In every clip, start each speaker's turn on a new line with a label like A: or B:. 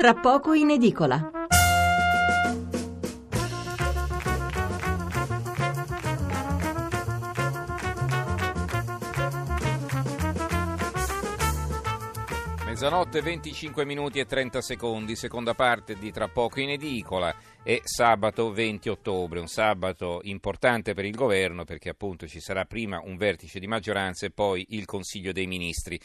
A: tra poco in edicola.
B: Mezzanotte 25 minuti e 30 secondi, seconda parte di Tra poco in edicola è sabato 20 ottobre, un sabato importante per il governo perché appunto ci sarà prima un vertice di maggioranza e poi il Consiglio dei Ministri.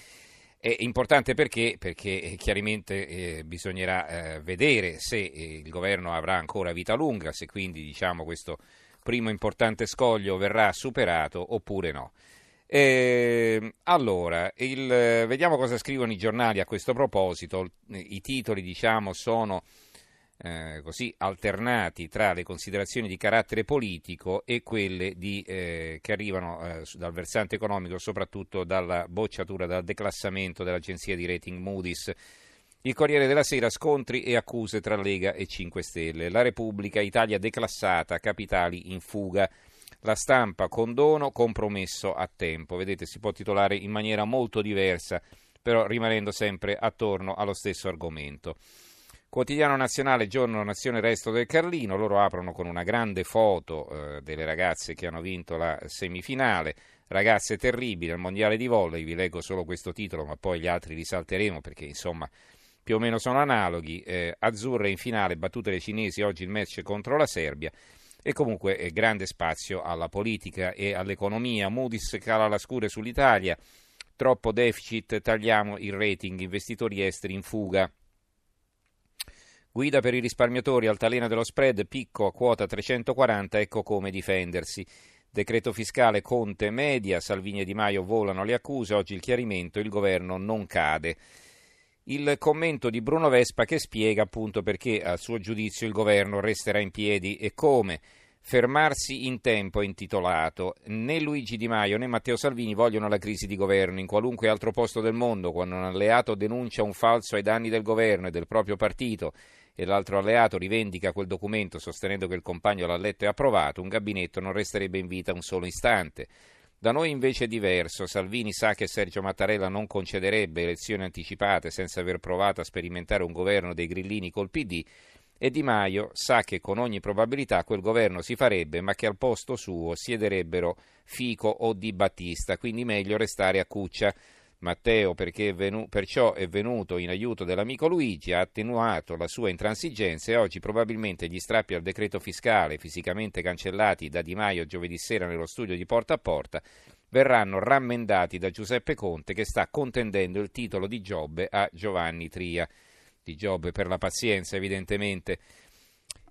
B: È importante perché? Perché eh, chiaramente eh, bisognerà eh, vedere se eh, il governo avrà ancora vita lunga, se quindi diciamo, questo primo importante scoglio verrà superato oppure no. Eh, allora, il, vediamo cosa scrivono i giornali a questo proposito. I titoli, diciamo, sono eh, così alternati tra le considerazioni di carattere politico e quelle di, eh, che arrivano eh, dal versante economico, soprattutto dalla bocciatura, dal declassamento dell'agenzia di rating Moody's. Il Corriere della Sera scontri e accuse tra Lega e 5 Stelle. La Repubblica, Italia declassata, capitali in fuga. La stampa, condono, compromesso a tempo. Vedete, si può titolare in maniera molto diversa, però rimanendo sempre attorno allo stesso argomento. Quotidiano nazionale, giorno Nazione Resto del Carlino, loro aprono con una grande foto eh, delle ragazze che hanno vinto la semifinale, ragazze terribili al mondiale di volley, vi leggo solo questo titolo ma poi gli altri li salteremo perché insomma più o meno sono analoghi, eh, azzurre in finale, battute le cinesi oggi il match contro la Serbia, e comunque eh, grande spazio alla politica e all'economia. Moody's cala la scure sull'Italia, troppo deficit, tagliamo il rating, investitori esteri in fuga. Guida per i risparmiatori, altalena dello spread, picco a quota 340, ecco come difendersi. Decreto fiscale Conte media, Salvini e Di Maio volano le accuse, oggi il chiarimento, il governo non cade. Il commento di Bruno Vespa che spiega appunto perché a suo giudizio il governo resterà in piedi e come. Fermarsi in tempo è intitolato. Né Luigi Di Maio né Matteo Salvini vogliono la crisi di governo. In qualunque altro posto del mondo, quando un alleato denuncia un falso ai danni del governo e del proprio partito e l'altro alleato rivendica quel documento sostenendo che il compagno l'ha letto e approvato, un gabinetto non resterebbe in vita un solo istante. Da noi invece è diverso. Salvini sa che Sergio Mattarella non concederebbe elezioni anticipate senza aver provato a sperimentare un governo dei grillini col PD e Di Maio sa che con ogni probabilità quel governo si farebbe, ma che al posto suo siederebbero Fico o Di Battista, quindi meglio restare a Cuccia. Matteo, è venu- perciò è venuto in aiuto dell'amico Luigi, ha attenuato la sua intransigenza e oggi probabilmente gli strappi al decreto fiscale, fisicamente cancellati da Di Maio giovedì sera nello studio di Porta a Porta, verranno rammendati da Giuseppe Conte che sta contendendo il titolo di Giobbe a Giovanni Tria. Di Giobbe per la pazienza, evidentemente.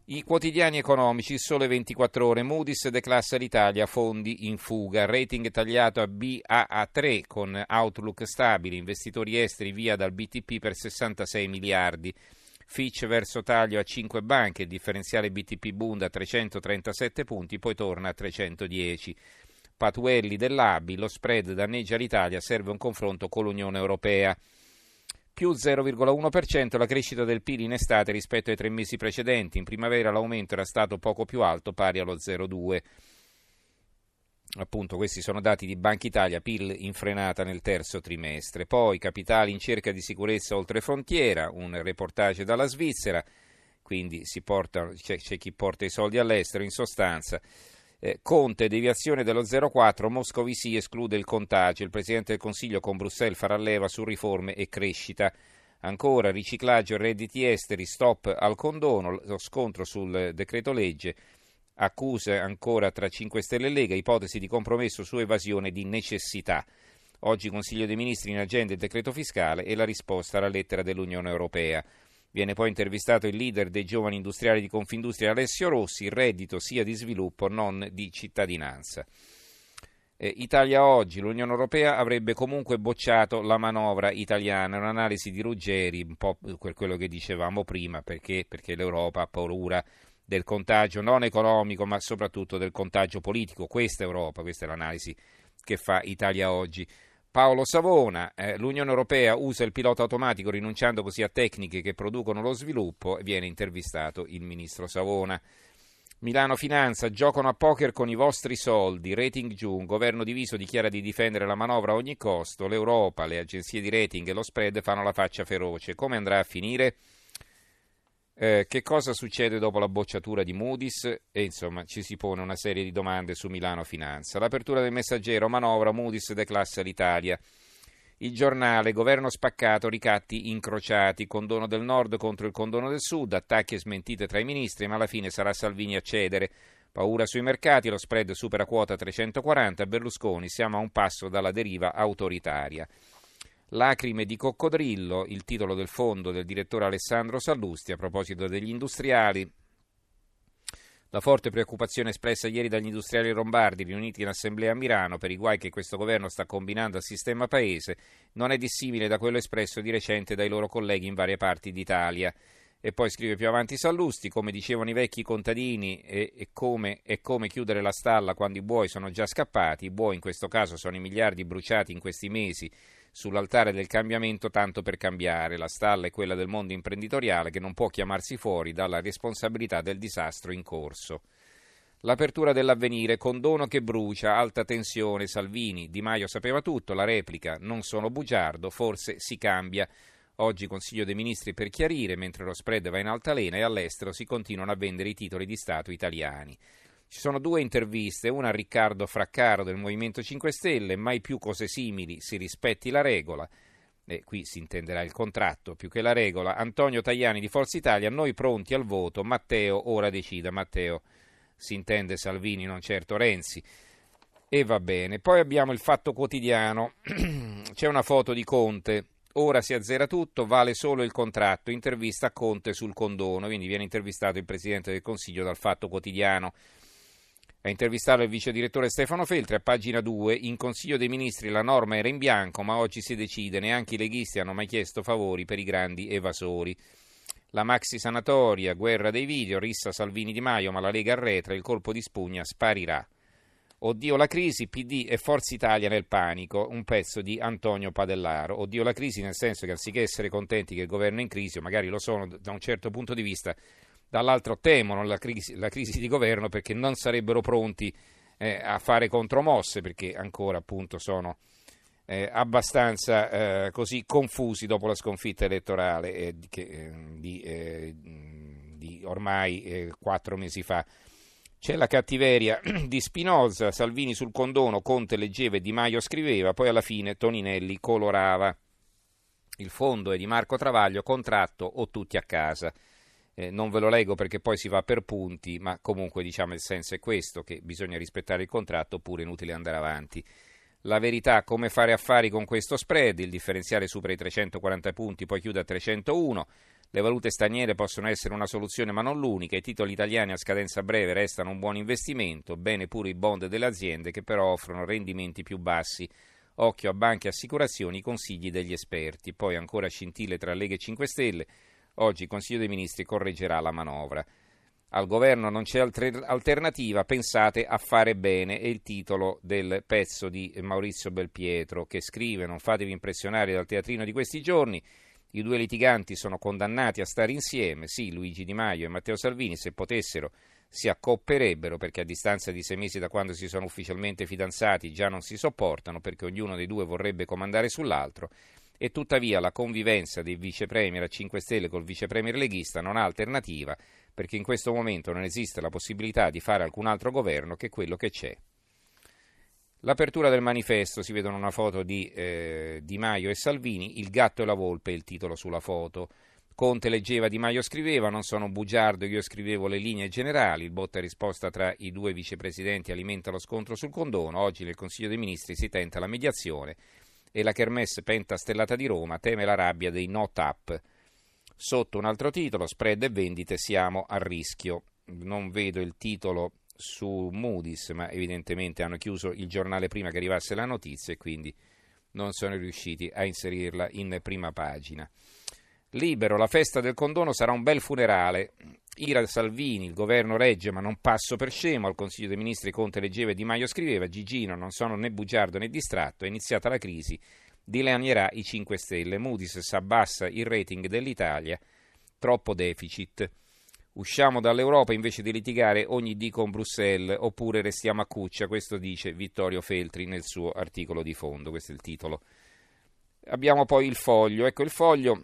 B: I quotidiani economici, sole 24 ore, Moody's declassa l'Italia, fondi in fuga, rating tagliato a BAA3 con outlook stabile, investitori esteri via dal BTP per 66 miliardi. Fitch verso taglio a 5 banche, differenziale BTP Bund a 337 punti, poi torna a 310. Patuelli dell'ABI, lo spread danneggia l'Italia, serve un confronto con l'Unione Europea più 0,1% la crescita del PIL in estate rispetto ai tre mesi precedenti. In primavera l'aumento era stato poco più alto, pari allo 0,2%. Appunto, questi sono dati di Banca Italia, PIL in frenata nel terzo trimestre. Poi capitali in cerca di sicurezza oltre frontiera, un reportage dalla Svizzera, quindi porta, c'è, c'è chi porta i soldi all'estero in sostanza. Eh, Conte, deviazione dello 04, Moscovici esclude il contagio, il Presidente del Consiglio con Bruxelles farà leva su riforme e crescita. Ancora riciclaggio redditi esteri, stop al condono, lo scontro sul decreto legge, accuse ancora tra 5 Stelle e Lega, ipotesi di compromesso su evasione di necessità. Oggi Consiglio dei Ministri in agenda il decreto fiscale e la risposta alla lettera dell'Unione Europea. Viene poi intervistato il leader dei giovani industriali di Confindustria Alessio Rossi, il reddito sia di sviluppo non di cittadinanza. Eh, Italia oggi, l'Unione Europea avrebbe comunque bocciato la manovra italiana, un'analisi di Ruggeri, un po' quello che dicevamo prima, perché? perché l'Europa ha paura del contagio non economico ma soprattutto del contagio politico, questa Europa, questa è l'analisi che fa Italia oggi. Paolo Savona, eh, l'Unione Europea usa il pilota automatico rinunciando così a tecniche che producono lo sviluppo viene intervistato il ministro Savona. Milano Finanza, giocano a poker con i vostri soldi, rating giù, un governo diviso dichiara di difendere la manovra a ogni costo, l'Europa, le agenzie di rating e lo spread fanno la faccia feroce. Come andrà a finire? Eh, che cosa succede dopo la bocciatura di Moody's? E insomma ci si pone una serie di domande su Milano Finanza. L'apertura del messaggero, manovra, Moody's declassa l'Italia. Il giornale, governo spaccato, ricatti incrociati, condono del nord contro il condono del sud, attacchi e smentite tra i ministri, ma alla fine sarà Salvini a cedere. Paura sui mercati, lo spread supera quota 340, Berlusconi siamo a un passo dalla deriva autoritaria. Lacrime di coccodrillo, il titolo del fondo del direttore Alessandro Sallusti a proposito degli industriali. La forte preoccupazione espressa ieri dagli industriali lombardi riuniti in assemblea a Milano per i guai che questo governo sta combinando al sistema paese non è dissimile da quello espresso di recente dai loro colleghi in varie parti d'Italia. E poi scrive più avanti Sallusti, come dicevano i vecchi contadini, e, e come, è come chiudere la stalla quando i buoi sono già scappati, i buoi in questo caso sono i miliardi bruciati in questi mesi sull'altare del cambiamento tanto per cambiare. La stalla è quella del mondo imprenditoriale che non può chiamarsi fuori dalla responsabilità del disastro in corso. L'apertura dell'avvenire, condono che brucia, alta tensione, Salvini, Di Maio sapeva tutto, la replica, non sono bugiardo, forse si cambia. Oggi Consiglio dei Ministri per chiarire, mentre lo spread va in altalena e all'estero si continuano a vendere i titoli di Stato italiani. Ci sono due interviste, una a Riccardo Fraccaro del Movimento 5 Stelle, mai più cose simili, si rispetti la regola. E qui si intenderà il contratto più che la regola. Antonio Tajani di Forza Italia, noi pronti al voto, Matteo ora decida. Matteo si intende Salvini, non certo Renzi. E va bene. Poi abbiamo il fatto quotidiano. C'è una foto di Conte. Ora si azzera tutto, vale solo il contratto. Intervista a Conte sul condono. Quindi viene intervistato il Presidente del Consiglio dal fatto quotidiano. A intervistare il vice direttore Stefano Feltri a pagina 2, in Consiglio dei Ministri la norma era in bianco, ma oggi si decide, neanche i leghisti hanno mai chiesto favori per i grandi evasori. La maxi sanatoria, guerra dei video, rissa Salvini Di Maio, ma la Lega arretra, il colpo di spugna sparirà. Oddio la crisi, PD e Forza Italia nel panico, un pezzo di Antonio Padellaro. Oddio la crisi nel senso che anziché essere contenti che il governo è in crisi, o magari lo sono da un certo punto di vista, dall'altro temono la crisi, la crisi di governo perché non sarebbero pronti eh, a fare contromosse perché ancora appunto sono eh, abbastanza eh, così confusi dopo la sconfitta elettorale eh, che, eh, di, eh, di, ormai quattro mesi fa. C'è la cattiveria di Spinoza, Salvini sul condono, Conte leggeva e Di Maio scriveva, poi alla fine Toninelli colorava. Il fondo è di Marco Travaglio, contratto o tutti a casa. Eh, non ve lo leggo perché poi si va per punti, ma comunque diciamo il senso è questo, che bisogna rispettare il contratto oppure è inutile andare avanti. La verità, come fare affari con questo spread, il differenziale supera i 340 punti, poi chiude a 301, le valute straniere possono essere una soluzione ma non l'unica, i titoli italiani a scadenza breve restano un buon investimento, bene pure i bond delle aziende che però offrono rendimenti più bassi. Occhio a banche e assicurazioni, consigli degli esperti. Poi ancora scintille tra Lega e 5 Stelle. Oggi il Consiglio dei Ministri correggerà la manovra. Al governo non c'è alternativa, pensate a fare bene, è il titolo del pezzo di Maurizio Belpietro che scrive non fatevi impressionare dal teatrino di questi giorni, i due litiganti sono condannati a stare insieme, sì, Luigi Di Maio e Matteo Salvini se potessero si accopperebbero perché a distanza di sei mesi da quando si sono ufficialmente fidanzati già non si sopportano perché ognuno dei due vorrebbe comandare sull'altro e tuttavia la convivenza dei vice premier a 5 Stelle col vice premier leghista non ha alternativa perché in questo momento non esiste la possibilità di fare alcun altro governo che quello che c'è. L'apertura del manifesto, si vedono una foto di eh, Di Maio e Salvini, il gatto e la volpe è il titolo sulla foto. Conte leggeva, Di Maio scriveva, non sono bugiardo, io scrivevo le linee generali, il botta e risposta tra i due vicepresidenti alimenta lo scontro sul condono, oggi nel Consiglio dei Ministri si tenta la mediazione e la Kermesse Pentastellata di Roma teme la rabbia dei no tap. Sotto un altro titolo, spread e vendite, siamo a rischio. Non vedo il titolo su Moody's, ma evidentemente hanno chiuso il giornale prima che arrivasse la notizia e quindi non sono riusciti a inserirla in prima pagina. Libero, la festa del condono sarà un bel funerale. Ira Salvini, il governo regge ma non passo per scemo, al Consiglio dei Ministri Conte leggeva e Di Maio scriveva, Gigino non sono né bugiardo né distratto, è iniziata la crisi, dilanierà i 5 Stelle, Moody's s'abbassa il rating dell'Italia, troppo deficit. Usciamo dall'Europa invece di litigare ogni dì con Bruxelles oppure restiamo a cuccia, questo dice Vittorio Feltri nel suo articolo di fondo, questo è il titolo. Abbiamo poi il foglio, ecco il foglio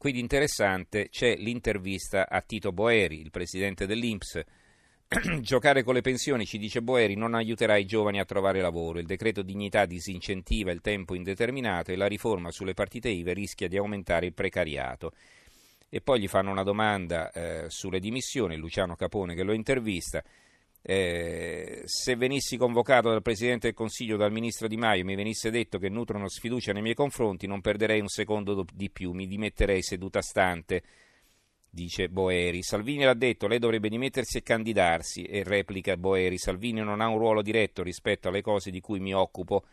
B: Quindi interessante, c'è l'intervista a Tito Boeri, il presidente dell'Inps. Giocare con le pensioni, ci dice Boeri, non aiuterà i giovani a trovare lavoro. Il decreto dignità disincentiva il tempo indeterminato e la riforma sulle partite IVE rischia di aumentare il precariato. E poi gli fanno una domanda eh, sulle dimissioni, Luciano Capone che lo intervista. Eh, se venissi convocato dal Presidente del Consiglio dal Ministro Di Maio e mi venisse detto che nutrono sfiducia nei miei confronti, non perderei un secondo di più, mi dimetterei seduta stante, dice Boeri. Salvini l'ha detto, lei dovrebbe dimettersi e candidarsi, e replica Boeri. Salvini non ha un ruolo diretto rispetto alle cose di cui mi occupo.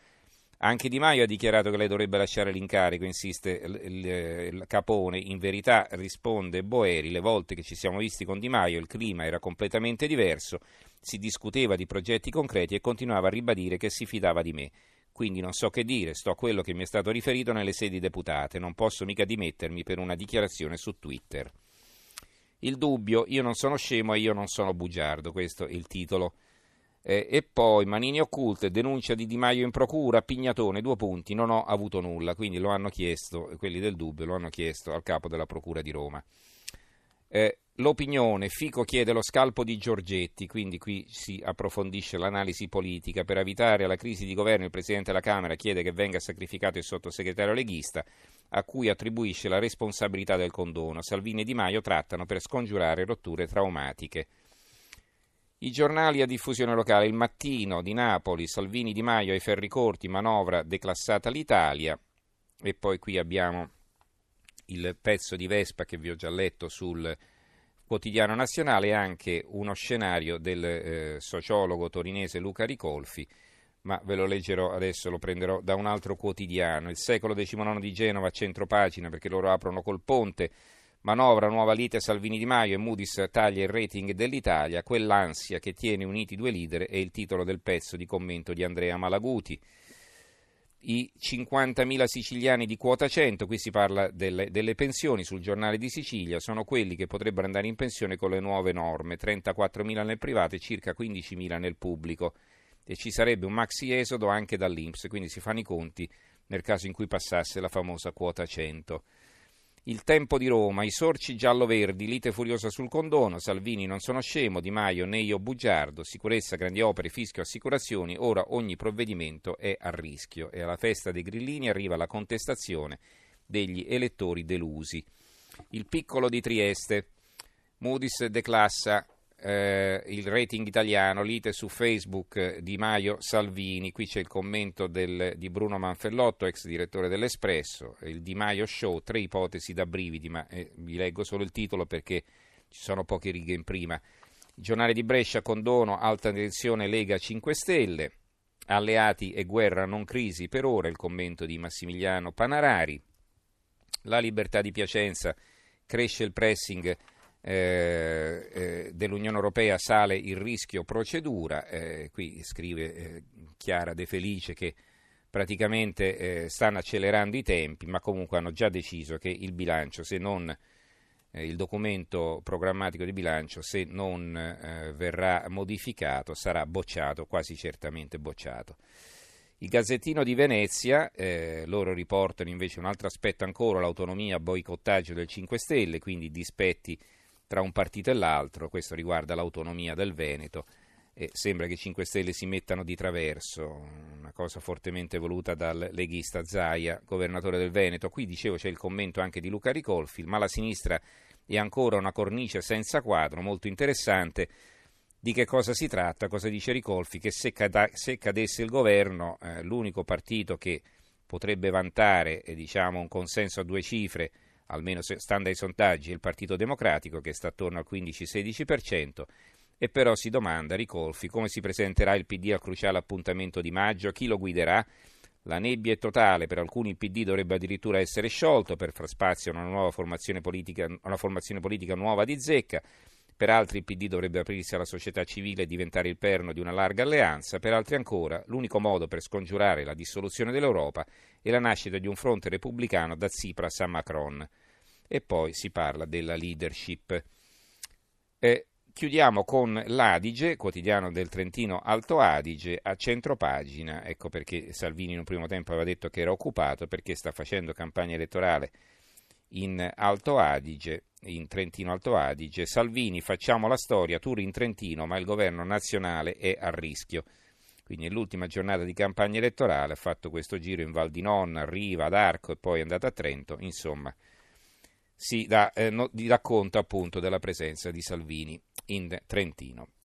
B: Anche Di Maio ha dichiarato che lei dovrebbe lasciare l'incarico, insiste il, Capone. In verità, risponde Boeri, le volte che ci siamo visti con Di Maio il clima era completamente diverso si discuteva di progetti concreti e continuava a ribadire che si fidava di me. Quindi non so che dire, sto a quello che mi è stato riferito nelle sedi deputate, non posso mica dimettermi per una dichiarazione su Twitter. Il dubbio, io non sono scemo e io non sono bugiardo, questo è il titolo. Eh, e poi Manini occulte, denuncia di Di Maio in procura, Pignatone, due punti, non ho avuto nulla, quindi lo hanno chiesto, quelli del dubbio lo hanno chiesto al capo della procura di Roma. Eh, L'opinione, Fico chiede lo scalpo di Giorgetti, quindi qui si approfondisce l'analisi politica. Per evitare la crisi di governo il Presidente della Camera chiede che venga sacrificato il sottosegretario leghista, a cui attribuisce la responsabilità del condono. Salvini e Di Maio trattano per scongiurare rotture traumatiche. I giornali a diffusione locale, il mattino di Napoli, Salvini Di Maio ai ferri corti, manovra declassata l'Italia. E poi qui abbiamo il pezzo di Vespa che vi ho già letto sul quotidiano nazionale e anche uno scenario del eh, sociologo torinese Luca Ricolfi, ma ve lo leggerò adesso, lo prenderò da un altro quotidiano. Il secolo XIX di Genova a centropagina perché loro aprono col ponte. Manovra, nuova lite Salvini Di Maio e Moody's taglia il rating dell'Italia. Quell'ansia che tiene uniti due leader è il titolo del pezzo di commento di Andrea Malaguti i 50.000 siciliani di quota 100, qui si parla delle, delle, pensioni sul giornale di Sicilia, sono quelli che potrebbero andare in pensione con le nuove norme, 34.000 nel privato e circa 15.000 nel pubblico e ci sarebbe un maxi esodo anche dall'Inps, quindi si fanno i conti nel caso in cui passasse la famosa quota 100. Il tempo di Roma, i sorci giallo-verdi, lite furiosa sul condono, Salvini non sono scemo, Di Maio né io bugiardo, sicurezza, grandi opere, fischio, assicurazioni, ora ogni provvedimento è a rischio e alla festa dei grillini arriva la contestazione degli elettori delusi. Il piccolo di Trieste, Moody's declassa eh, il rating italiano, lite su Facebook di Maio Salvini, qui c'è il commento del, di Bruno Manfellotto, ex direttore dell'Espresso, il Di Maio Show, tre ipotesi da brividi, ma eh, vi leggo solo il titolo perché ci sono poche righe in prima. Il giornale di Brescia, condono, alta direzione Lega 5 Stelle, alleati e guerra non crisi per ora, il commento di Massimiliano Panarari. La libertà di Piacenza, cresce il pressing eh, eh, dell'Unione Europea sale il rischio procedura, eh, qui scrive eh, Chiara De Felice che praticamente eh, stanno accelerando i tempi, ma comunque hanno già deciso che il bilancio, se non il documento programmatico di bilancio, se non verrà modificato, sarà bocciato, quasi certamente bocciato. Il Gazzettino di Venezia, eh, loro riportano invece un altro aspetto ancora, l'autonomia, boicottaggio del 5 Stelle, quindi dispetti tra un partito e l'altro, questo riguarda l'autonomia del Veneto e sembra che i 5 Stelle si mettano di traverso, una cosa fortemente voluta dal leghista Zaia, governatore del Veneto. Qui dicevo c'è il commento anche di Luca Ricolfi, ma la sinistra è ancora una cornice senza quadro, molto interessante. Di che cosa si tratta? Cosa dice Ricolfi? Che se, cada- se cadesse il governo, eh, l'unico partito che potrebbe vantare eh, diciamo, un consenso a due cifre almeno stando ai sondaggi, il Partito Democratico che sta attorno al 15-16%, e però si domanda, Ricolfi, come si presenterà il PD al cruciale appuntamento di maggio, chi lo guiderà? La nebbia è totale, per alcuni il PD dovrebbe addirittura essere sciolto per far spazio a una, formazione politica, una formazione politica nuova di zecca, per altri il PD dovrebbe aprirsi alla società civile e diventare il perno di una larga alleanza, per altri ancora l'unico modo per scongiurare la dissoluzione dell'Europa è la nascita di un fronte repubblicano da Tsipras a Macron. E poi si parla della leadership. Eh, chiudiamo con l'Adige, quotidiano del Trentino Alto Adige, a centropagina. Ecco perché Salvini in un primo tempo aveva detto che era occupato, perché sta facendo campagna elettorale in Alto Adige, in Trentino Alto Adige. Salvini, facciamo la storia, tour in Trentino, ma il governo nazionale è a rischio. Quindi nell'ultima giornata di campagna elettorale ha fatto questo giro in Val di Nonna, Riva, ad Arco e poi è andato a Trento, insomma si dà, eh, no, dà conto appunto della presenza di Salvini in Trentino.